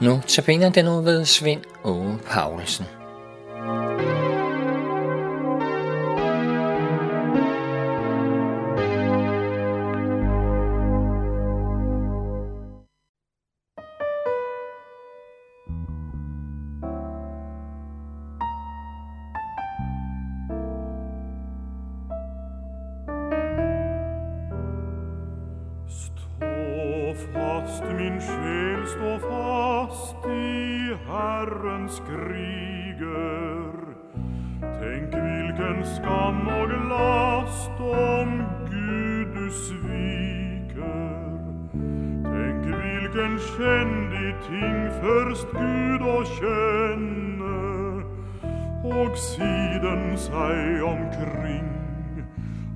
Nu tabiner den ud ved Svend Åge Paulsen. fast, min sjæl, stå fast i Herrens kriger. Tänk vilken skam och last om Gud du sviker. Tänk vilken kändig ting först Gud och känne och siden sig omkring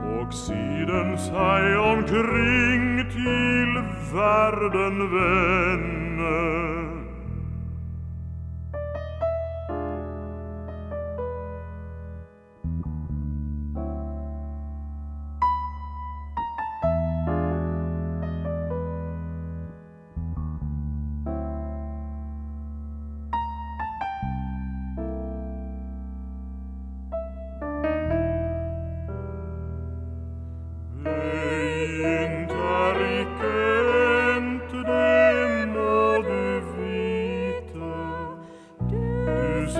och siden sig omkring till världen vänner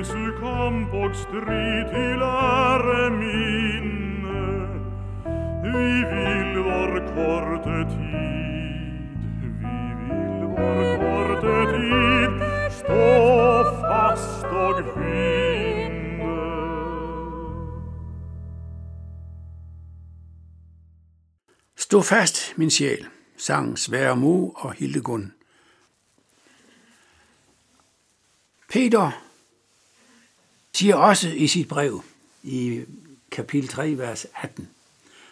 Jesu kamp bort strid til ære minne, vi vil vår korte tid, vi vil vår korte tid stå fast og vinna. Stå fast, min sjæl, sang Sverre Mo og Hildegund. Peter siger også i sit brev i kapitel 3, vers 18,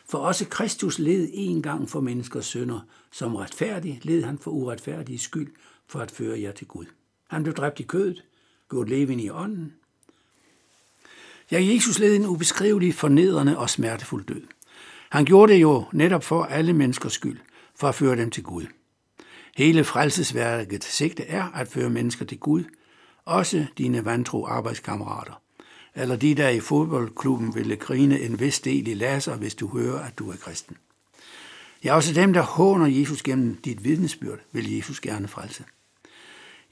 For også Kristus led en gang for menneskers synder, som retfærdig led han for uretfærdig skyld for at føre jer til Gud. Han blev dræbt i kødet, gjort levende i ånden. Ja, Jesus led en ubeskrivelig, fornedrende og smertefuld død. Han gjorde det jo netop for alle menneskers skyld, for at føre dem til Gud. Hele frelsesværket sigte er at føre mennesker til Gud, også dine vantro arbejdskammerater, eller de, der i fodboldklubben ville grine en vis del i laser, hvis du hører, at du er kristen. Ja, også dem, der håner Jesus gennem dit vidnesbyrd, vil Jesus gerne frelse.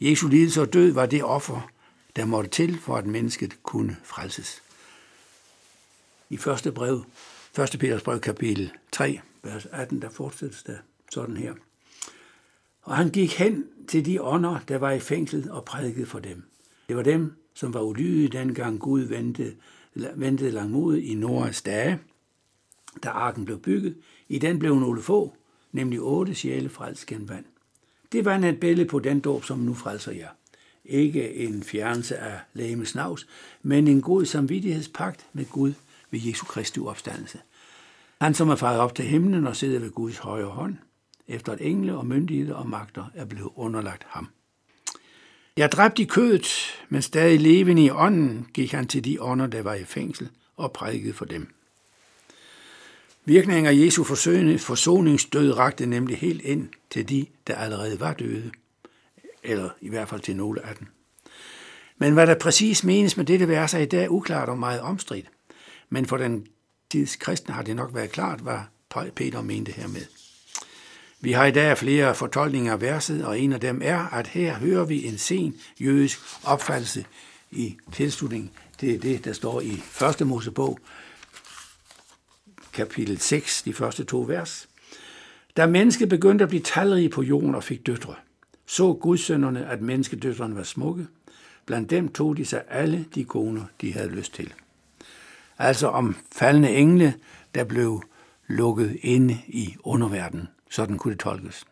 Jesu lidelse og død var det offer, der måtte til, for at mennesket kunne frelses. I første brev, 1. Peters brev, kapitel 3, vers 18, der fortsættes der sådan her. Og han gik hen til de ånder, der var i fængsel og prædikede for dem. Det var dem, som var ulydige dengang Gud ventede, ventede langmodigt i Noras dage, da arken blev bygget. I den blev nogle få, nemlig otte sjæle frelst gennem vand. Det var et billede på den dåb, som nu frelser jer. ikke en fjernelse af lægemes navs, men en god samvittighedspagt med Gud ved Jesu Kristi opstandelse. Han, som er faret op til himlen og sidder ved Guds højre hånd, efter at engle og myndigheder og magter er blevet underlagt ham. Jeg dræbte i kødet, men stadig levende i ånden gik han til de ånder, der var i fængsel, og prædikede for dem. Virkningen af Jesu forsoningsdød rakte nemlig helt ind til de, der allerede var døde, eller i hvert fald til nogle af dem. Men hvad der præcis menes med dette vers er i dag uklart og meget omstridt. Men for den tids kristne har det nok været klart, hvad Peter mente hermed. Vi har i dag flere fortolkninger af verset, og en af dem er, at her hører vi en sen jødisk opfattelse i tilslutning til det, der står i 1. Mosebog, kapitel 6, de første to vers. Da mennesket begyndte at blive talrige på jorden og fik døtre, så gudsønderne, at menneskedøtrene var smukke. Blandt dem tog de sig alle de koner, de havde lyst til. Altså om faldende engle, der blev lukket inde i underverdenen. Sådan kunne det tolkes.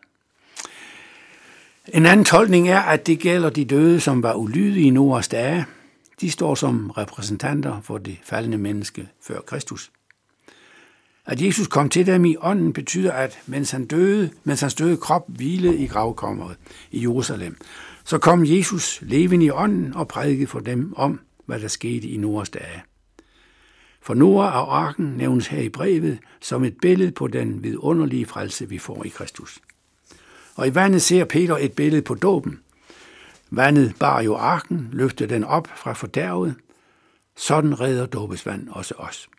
En anden tolkning er, at det gælder de døde, som var ulydige i Noahs dage. De står som repræsentanter for det faldende menneske før Kristus. At Jesus kom til dem i ånden betyder, at mens han døde, mens hans døde krop hvilede i gravkommeret i Jerusalem, så kom Jesus levende i ånden og prædikede for dem om, hvad der skete i Noahs dage. For Noah og arken nævnes her i brevet som et billede på den vidunderlige frelse, vi får i Kristus. Og i vandet ser Peter et billede på dåben. Vandet bar jo arken, løftede den op fra fordærvet. Sådan redder dåbesvand også os.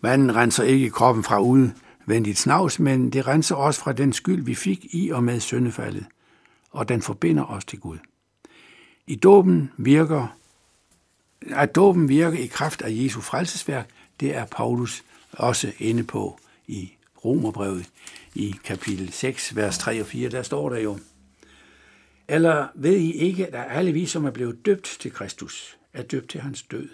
Vandet renser ikke kroppen fra udvendigt snavs, men det renser os fra den skyld, vi fik i og med syndefaldet, og den forbinder os til Gud. I dåben virker at dåben virker i kraft af Jesu frelsesværk, det er Paulus også inde på i Romerbrevet i kapitel 6, vers 3 og 4. Der står der jo, Eller ved I ikke, at alle vi, som er blevet døbt til Kristus, er døbt til hans død?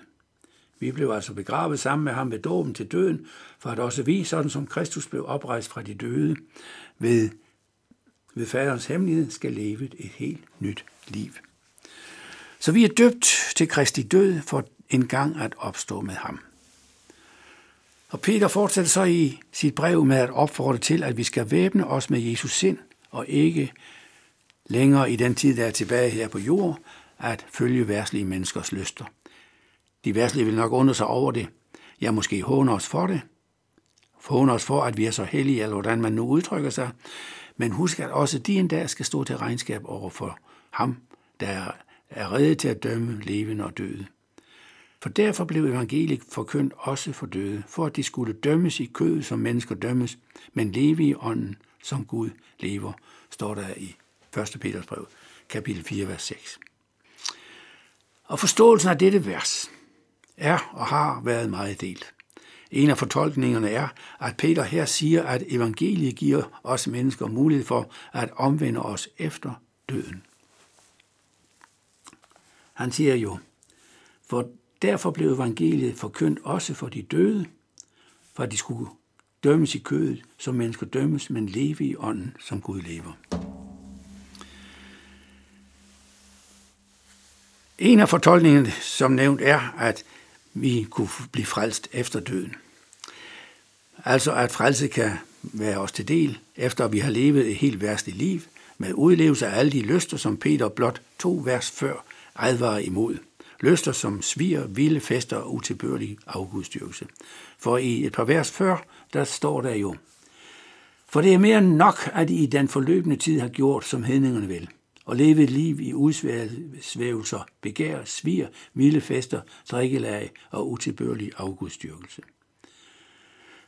Vi blev altså begravet sammen med ham ved dåben til døden, for at også vi, sådan som Kristus blev oprejst fra de døde, ved, ved faderens hemmelighed skal leve et helt nyt liv. Så vi er døbt til Kristi død for en gang at opstå med ham. Og Peter fortsætter så i sit brev med at opfordre til, at vi skal væbne os med Jesus sind, og ikke længere i den tid, der er tilbage her på jord, at følge værtslige menneskers lyster. De værtslige vil nok undre sig over det. Ja, måske håne os for det. Håne os for, at vi er så hellige, eller hvordan man nu udtrykker sig. Men husk, at også de en dag skal stå til regnskab over for ham, der er reddet til at dømme levende og døde. For derfor blev evangeliet forkyndt også for døde, for at de skulle dømmes i kødet, som mennesker dømmes, men leve i ånden, som Gud lever, står der i 1. Peters brev, kapitel 4, vers 6. Og forståelsen af dette vers er og har været meget delt. En af fortolkningerne er, at Peter her siger, at evangeliet giver os mennesker mulighed for at omvende os efter døden. Han siger jo, for derfor blev evangeliet forkyndt også for de døde, for at de skulle dømmes i kødet, som mennesker dømmes, men leve i ånden, som Gud lever. En af fortolkningerne, som nævnt, er, at vi kunne blive frelst efter døden. Altså at frelse kan være os til del, efter vi har levet et helt værste liv, med udlevelse af alle de lyster, som Peter blot to vers før advarer imod. Lyster som sviger, vilde fester og utilbørlig afgudstyrkelse. For i et par vers før, der står der jo, For det er mere end nok, at I i den forløbende tid har gjort, som hedningerne vil, og levet et liv i udsvævelser, begær, svir, vilde fester, drikkelag og utilbørlig afgudstyrkelse.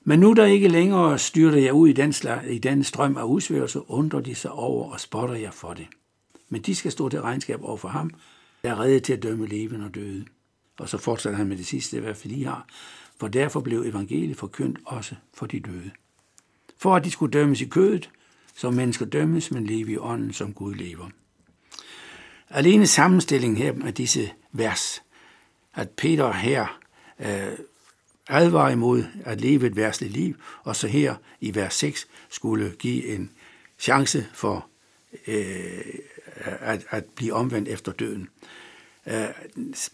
Men nu der ikke længere styrter jeg ud i den, slag, i den strøm af udsvævelser, undrer de sig over og spotter jeg for det. Men de skal stå til regnskab over for ham, er reddet til at dømme levende og døde. Og så fortsætter han med det sidste, hvad fordi har. For derfor blev evangeliet forkyndt også for de døde. For at de skulle dømmes i kødet, som mennesker dømmes, men leve i ånden, som Gud lever. Alene sammenstillingen her med disse vers, at Peter her øh, advarer imod at leve et værtsligt liv, og så her i vers 6 skulle give en chance for øh, at, at blive omvendt efter døden. Uh,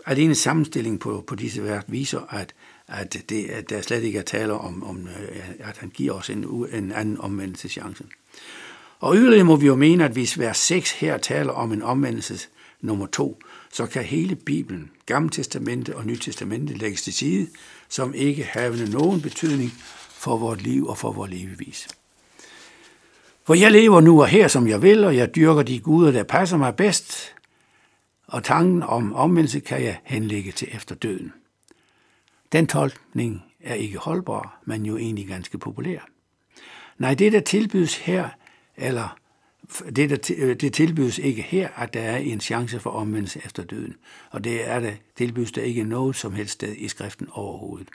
alene sammenstillingen på, på disse værk viser, at, at, det, at der slet ikke er tale om, om øh, at han giver os en, en anden omvendelseschance. Og yderligere må vi jo mene, at hvis vers 6 her taler om en omvendelse nummer 2, så kan hele Bibelen, Gamle Testamente og Nye Testamente lægges til side, som ikke havende nogen betydning for vores liv og for vores levevis. For jeg lever nu og her, som jeg vil, og jeg dyrker de guder, der passer mig bedst, og tanken om omvendelse kan jeg henlægge til efter døden. Den tolkning er ikke holdbar, men jo egentlig ganske populær. Nej, det der tilbydes her, eller det, der, øh, det tilbydes ikke her, at der er en chance for omvendelse efter døden, og det er det tilbydes der ikke noget som helst sted i skriften overhovedet.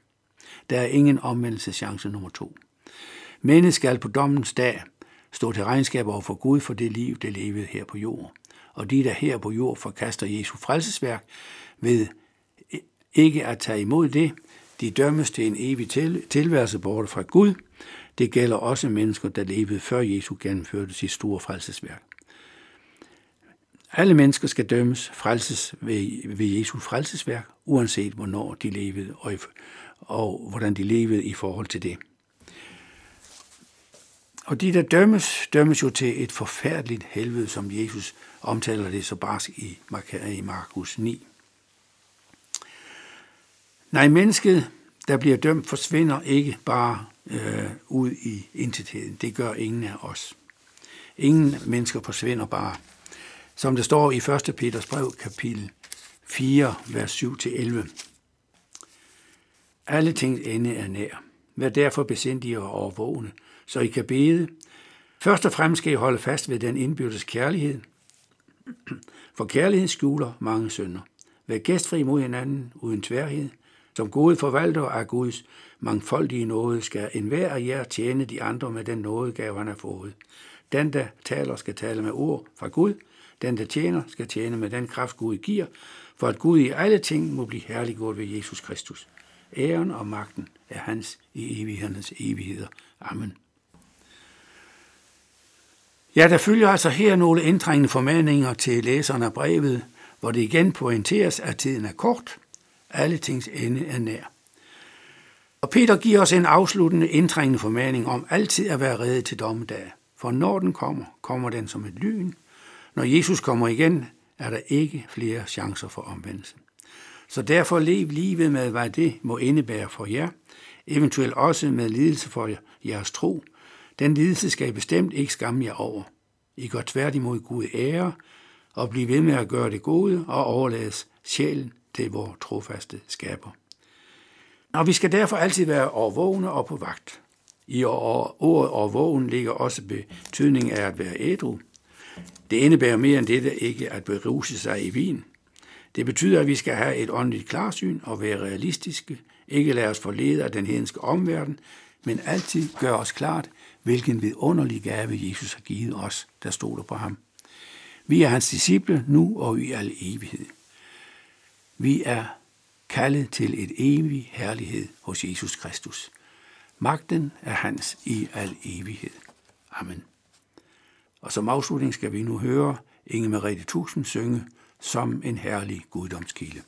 Der er ingen omvendelseschance nummer to. Mennesket skal på dommens dag stå til regnskab over for Gud for det liv, det levede her på jorden. Og de, der her på jord forkaster Jesu frelsesværk ved ikke at tage imod det, de dømmes til en evig tilværelse borte fra Gud. Det gælder også mennesker, der levede før Jesu gennemførte sit store frelsesværk. Alle mennesker skal dømmes frelses ved, ved Jesu frelsesværk, uanset hvornår de levede og, og hvordan de levede i forhold til det. Og de, der dømmes, dømmes jo til et forfærdeligt helvede, som Jesus omtaler det så barsk i Markus 9. Nej, mennesket, der bliver dømt, forsvinder ikke bare øh, ud i intetheden. Det gør ingen af os. Ingen mennesker forsvinder bare. Som det står i 1. Peters brev, kapitel 4, vers 7-11. Alle tings ende er nær. Vær derfor besindige og overvågne, så I kan bede. Først og fremmest skal I holde fast ved den indbyrdes kærlighed, for kærlighed skjuler mange sønder. Vær gæstfri mod hinanden uden tværhed. Som gode forvalter af Guds mangfoldige nåde skal enhver af jer tjene de andre med den nådegave, han har fået. Den, der taler, skal tale med ord fra Gud. Den, der tjener, skal tjene med den kraft, Gud giver, for at Gud i alle ting må blive herliggjort ved Jesus Kristus. Æren og magten er hans i evighedernes evigheder. Amen. Ja, der følger altså her nogle indtrængende formaninger til læserne af brevet, hvor det igen pointeres, at tiden er kort, alle tings ende er nær. Og Peter giver os en afsluttende indtrængende formaning om altid at være redde til dommedag. For når den kommer, kommer den som et lyn. Når Jesus kommer igen, er der ikke flere chancer for omvendelse. Så derfor lev livet med, hvad det må indebære for jer, eventuelt også med lidelse for jeres tro. Den lidelse skal I bestemt ikke skamme jer over. I går tværtimod Gud ære og bliv ved med at gøre det gode og overlades sjælen til vores trofaste skaber. Og vi skal derfor altid være overvågne og på vagt. I ordet overvågen ligger også betydning af at være ædru. Det indebærer mere end dette ikke at beruse sig i vin. Det betyder, at vi skal have et åndeligt klarsyn og være realistiske, ikke lade os forlede af den hedenske omverden, men altid gøre os klart, hvilken vidunderlig gave Jesus har givet os, der stoler på ham. Vi er hans disciple nu og i al evighed. Vi er kaldet til et evig herlighed hos Jesus Kristus. Magten er hans i al evighed. Amen. Og som afslutning skal vi nu høre Inge Merete Tusind synge som en herlig guddomskilde.